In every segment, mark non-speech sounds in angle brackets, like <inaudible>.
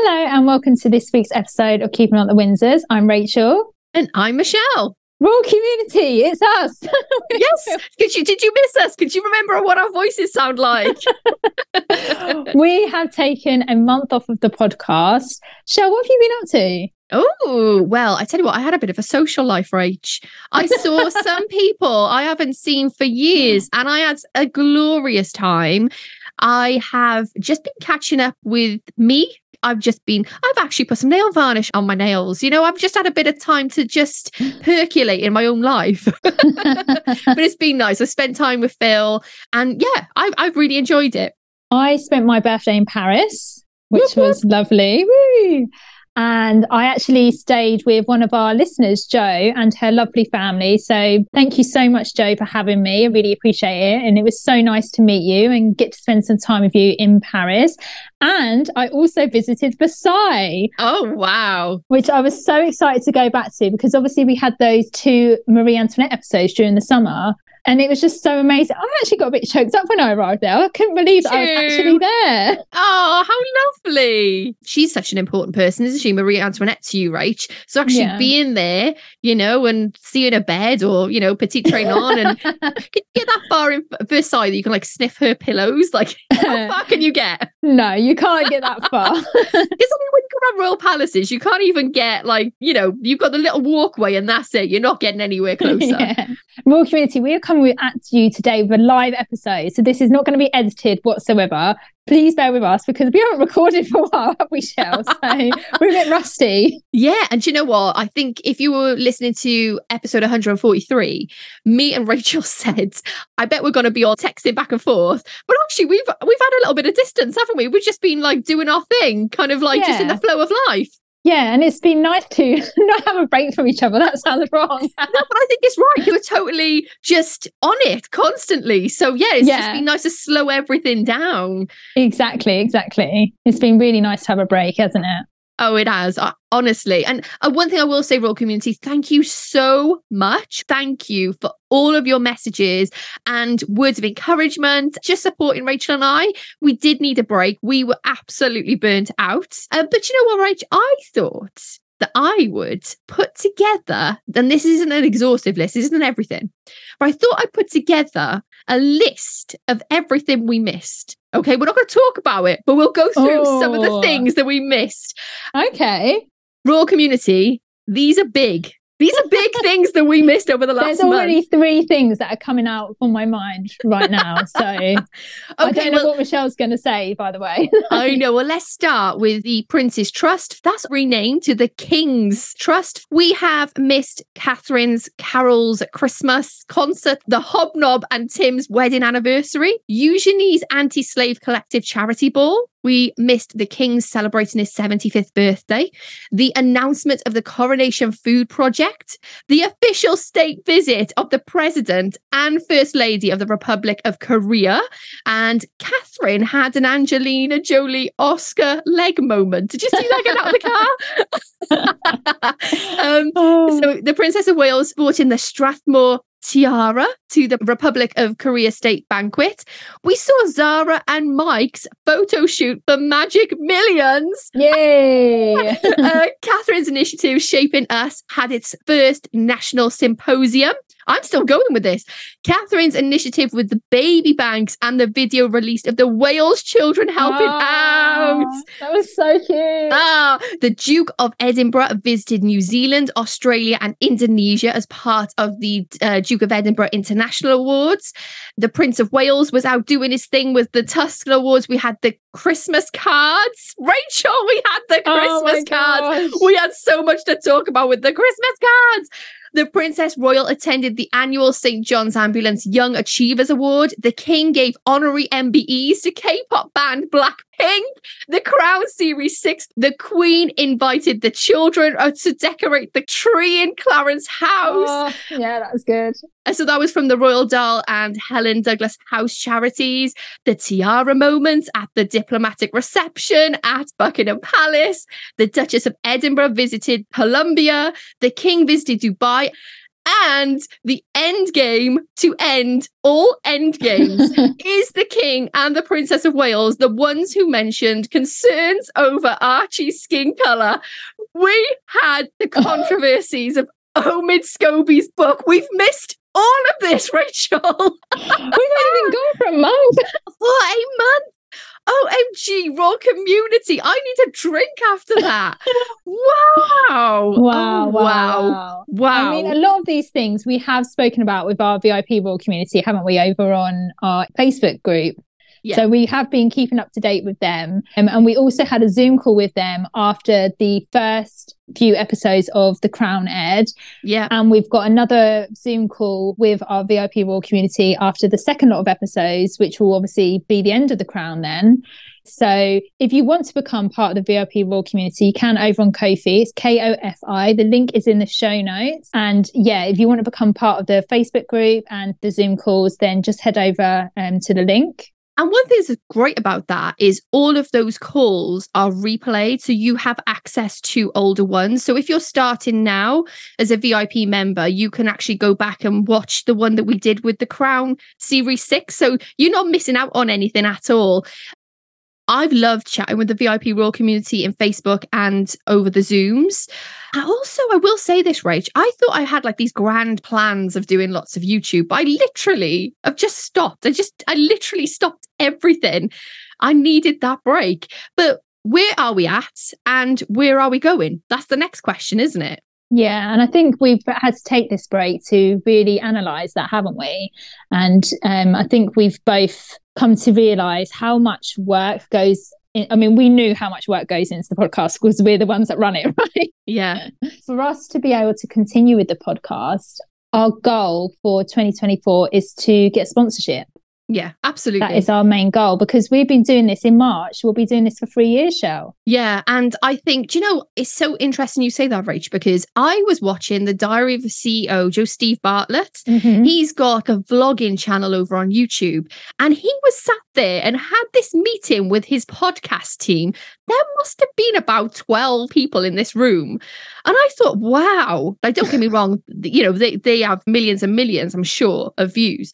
Hello, and welcome to this week's episode of Keeping on the Windsors. I'm Rachael. And I'm Michelle. Royal community, it's us. <laughs> yes. Did you did you miss us? Could you remember what our voices sound like? <laughs> we have taken a month off of the podcast. Shell, what have you been up to? Oh, well, I tell you what, I had a bit of a social life, Rach. I saw <laughs> some people I haven't seen for years and I had a glorious time. I have just been catching up with me I've just been, I've actually put some nail varnish on my nails. You know, I've just had a bit of time to just <laughs> percolate in my own life. <laughs> but it's been nice. I spent time with Phil and yeah, I've, I've really enjoyed it. I spent my birthday in Paris, which was lovely. Woo! And I actually stayed with one of our listeners, Joe, and her lovely family. So thank you so much, Joe, for having me. I really appreciate it. And it was so nice to meet you and get to spend some time with you in Paris. And I also visited Versailles. Oh, wow. Which I was so excited to go back to because obviously we had those two Marie Antoinette episodes during the summer. And it was just so amazing. I actually got a bit choked up when I arrived there. I couldn't believe I was actually there. Oh, how lovely. She's such an important person, isn't she? Marie Antoinette to you, right? So actually yeah. being there, you know, and seeing a bed or, you know, Petit Trianon and <laughs> can you get that far in Versailles that you can like sniff her pillows. Like, <laughs> how far can you get? <laughs> No, you can't get that far. Mean, when you go around royal palaces, you can't even get like, you know, you've got the little walkway and that's it. You're not getting anywhere <laughs> closer. yeah. Royal community, we are coming at you today with a live episode. So this is not going to be edited whatsoever. Please bear with us because we haven't recorded for a while, have we, Shell? So <laughs> we're a bit rusty. Yeah. And you know what? I think if you were listening to episode 143, me and Rachael <laughs> said, I bet we're going to be all texting back and forth. But actually, we've we've had a little bit of distance, haven't we? We've just been like doing our thing, kind of like yeah. just in the flow of life. Yeah, and it's been nice to <laughs> not have a break from each other. That sounds wrong. <laughs> no, but I think it's right. You were totally just on it constantly. So yeah, it's yeah. just been nice to slow everything down. Exactly, exactly. It's been really nice to have a break, hasn't it? Oh, it has, uh, honestly. And uh, one thing I will say, Royal Community, thank you so much. Thank you for all of your messages and words of encouragement, just supporting Rachael and I. We did need a break. We were absolutely burnt out. Uh, but you know what, Rach? I thought that I would put together, and this isn't an exhaustive list, this isn't everything, but I thought I'd put together a list of everything we missed. Okay, we're not going to talk about it, but we'll go through oh. some of the oh. things that we missed. Okay. Royal community, these are big. These are big things that we missed over the last month. There's already month. three things that are coming out on my mind right now. So <laughs> okay, I don't know well, what Michelle's going to say, by the way. <laughs> I know. Well, let's start with the Prince's Trust. That's renamed to the King's Trust. We have missed Catherine's Carols Christmas concert, the Hobnob and Tim's wedding anniversary, Eugenie's anti-slave collective charity ball, we missed the King celebrating his 75th birthday, the announcement of the Coronation Food Project, the official state visit of the President and First Lady of the Republic of Korea, and Catherine had an Angelina Jolie Oscar leg moment. Did you see that get out of the car? <laughs> <laughs> um, oh. So the Princess of Wales sporting the Strathmore tiara to the Republic of Korea State banquet. We saw Zara and Mike's photo shoot for Magic Millions. Yay! <laughs> uh, Catherine's initiative, Shaping Us, had its first national symposium. I'm still going with this. Catherine's initiative with the baby banks and the video released of the Wales children helping oh, out. That was so cute. Ah, the Duke of Edinburgh visited New Zealand, Australia, and Indonesia as part of the uh, Duke of Edinburgh International Awards. The Prince of Wales was out doing his thing with the Tuskegee Awards. We had the Christmas cards. Rachael, we had the oh Christmas oh cards. We had so much to talk about with the Christmas cards. The Princess Royal attended the annual St. John's Ambulance Young Achievers Award. The King gave honorary MBEs to K pop band Blackpink. King, the Crown Series 6, the Queen invited the children uh, to decorate the tree in Clarence House. Oh, yeah, that was good. And so that was from the Roald Dahl and Helen Douglas House charities, the tiara moment at the diplomatic reception at Buckingham Palace, the Duchess of Edinburgh visited Colombia, the King visited Dubai, and the end game to end all end games <laughs> is the King and the Princess of Wales, the ones who mentioned concerns over Archie's skin colour. We had the <laughs> controversies of Omid Scobie's book. We've missed all of this, <laughs> Rachael. We've only been gone for a month. For a month. OMG, royal community. I need a drink after that. wow. <laughs> Wow, Oh, wow, wow. Wow. I mean, a lot of these things we have spoken about with our VIP Royal community, haven't we, over on our Facebook group? Yeah. So we have been keeping up to date with them. Um, and we also had a Zoom call with them after the first few episodes of The Crown aired. yeah. And we've got another Zoom call with our VIP Royal community after the second lot of episodes, which will obviously be the end of The Crown then. So if you want to become part of the VIP Royal community, you can over on Ko-fi. It's K O F I. The link is in the show notes. And yeah, if you want to become part of the Facebook group and the Zoom calls, then just head over um, to the link. And one thing that's great about that is all of those calls are replayed. So you have access to older ones. So if you're starting now as a VIP member, you can actually go back and watch the one that we did with the Crown Series 6. So you're not missing out on anything at all. I've loved chatting with the VIP Royal community in Facebook and over the Zooms. And also, I will say this, Rach, I thought I had like these grand plans of doing lots of YouTube, but I literally have just stopped. I just, I literally stopped everything. I needed that break. But where are we at and where are we going? That's the next question, isn't it? Yeah, and I think we've had to take this break to really analyze that, haven't we? And um, I think we've both come to realize how much work goes in. I mean, we knew how much work goes into the podcast because we're the ones that run it, <laughs> right? Yeah. For us to be able to continue with the podcast, our goal for 2024 is to get sponsorship. Yeah, absolutely. That is our main goal because we've been doing this in March. We'll be doing this for three years, Shell. Yeah. And I think, do you know, it's so interesting you say that, Rach, because I was watching the Diary of the CEO, Joe Steve Bartlett. Mm-hmm. He's got a vlogging channel over on YouTube, and he was sat there and had this meeting with his podcast team. There must have been about 12 people in this room. And I thought, wow, like, don't get me wrong, you know, they, they have millions and millions, I'm sure, of views.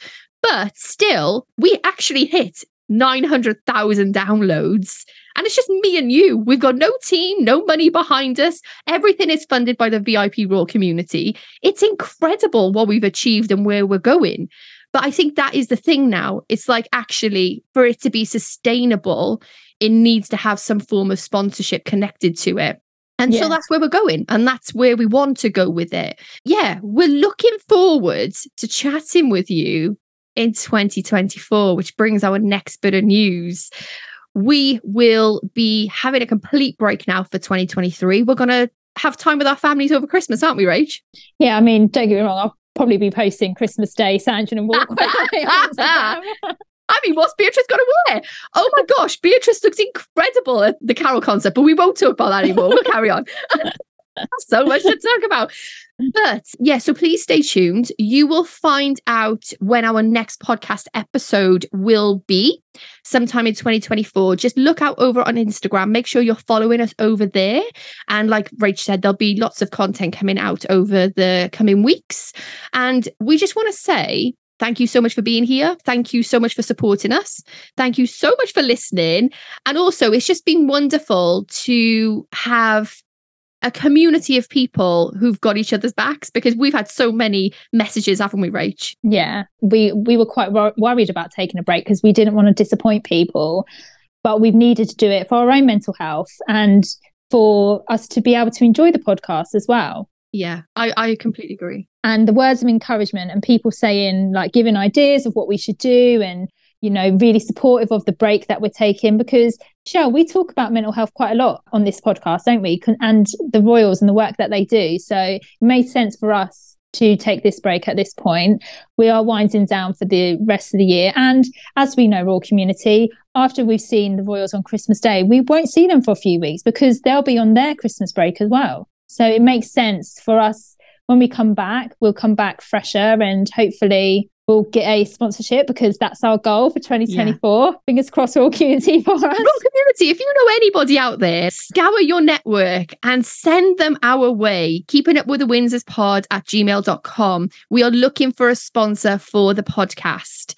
But still, we actually hit 900,000 downloads. And it's just me and you. We've got no team, no money behind us. Everything is funded by the VIP Royal community. It's incredible what we've achieved and where we're going. But I think that is the thing now. It's like actually, for it to be sustainable, it needs to have some form of sponsorship connected to it. And Yeah. so that's where we're going. And that's where we want to go with it. Yeah, we're looking forward to chatting with you in 2024, which brings our next bit of news. We will be having a complete break now for 2023. We're going to have time with our families over Christmas, aren't we, Rach? Yeah, I mean, don't get me wrong. I'll probably be posting Christmas Day, Sandringham Walkway. <laughs> <laughs> I mean, what's Beatrice going to wear? Oh my gosh, Beatrice looks incredible at the Carol concert, but we won't talk about that anymore. We'll carry on. <laughs> so much to talk about. But yeah, so please stay tuned. You will find out when our next podcast episode will be sometime in 2024. Just look out over on Instagram. Make sure you're following us over there. And like Rach said, there'll be lots of content coming out over the coming weeks. And we just want to say, Thank you so much for being here. Thank you so much for supporting us. Thank you so much for listening. And also, it's just been wonderful to have a community of people who've got each other's backs because we've had so many messages, haven't we, Rach? yeah, we we were quite wor- worried about taking a break because we didn't want to disappoint people, but we've needed to do it for our own mental health and for us to be able to enjoy the podcast as well. Yeah, I, I completely agree. and the words of encouragement and people saying like giving ideas of what we should do and you know really supportive of the break that we're taking because Shell, we talk about mental health quite a lot on this podcast don't we and the royals and the work that they do so it made sense for us to take this break at this point. We are winding down for the rest of the year. And as we know, Royal Community, after we've seen the Royals on Christmas Day, we won't see them for a few weeks because they'll be on their Christmas break as well. So it makes sense for us when we come back, we'll come back fresher and hopefully we'll get a sponsorship because that's our goal for 2024. Yeah. Fingers crossed, all Community <laughs> for us. Royal Community, if you know anybody out there, scour your network and send them our way. Keeping up with the Windsors pod at gmail.com. We are looking for a sponsor for the podcast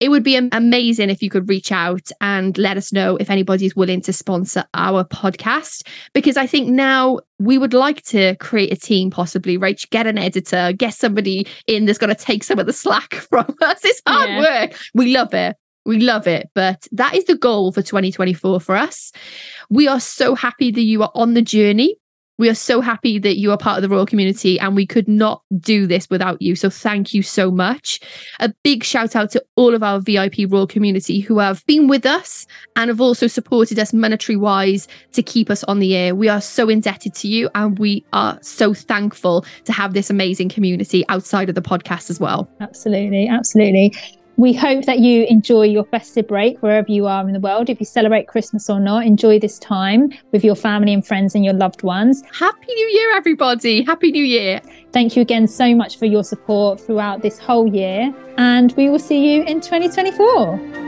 it would be amazing if you could reach out and let us know if anybody's willing to sponsor our podcast because I think now we would like to create a team possibly right? Get an editor get somebody in that's going to take some of the slack <laughs> from us. It's hard yeah. work. We love it. We love it. But that is the goal for 2024 for us. We are so happy that you are on the journey we are so happy that you are part of the royal community and we could not do this without you. So thank you so much. A big shout out to all of our VIP royal community who have been with us and have also supported us monetary wise to keep us on the air. We are so indebted to you and we are so thankful to have this amazing community outside of the podcast as well. Absolutely. Absolutely. We hope that you enjoy your festive break wherever you are in the world. If you celebrate Christmas or not, enjoy this time with your family and friends and your loved ones. Happy New Year, everybody. Happy New Year. Thank you again so much for your support throughout this whole year. And we will see you in 2024.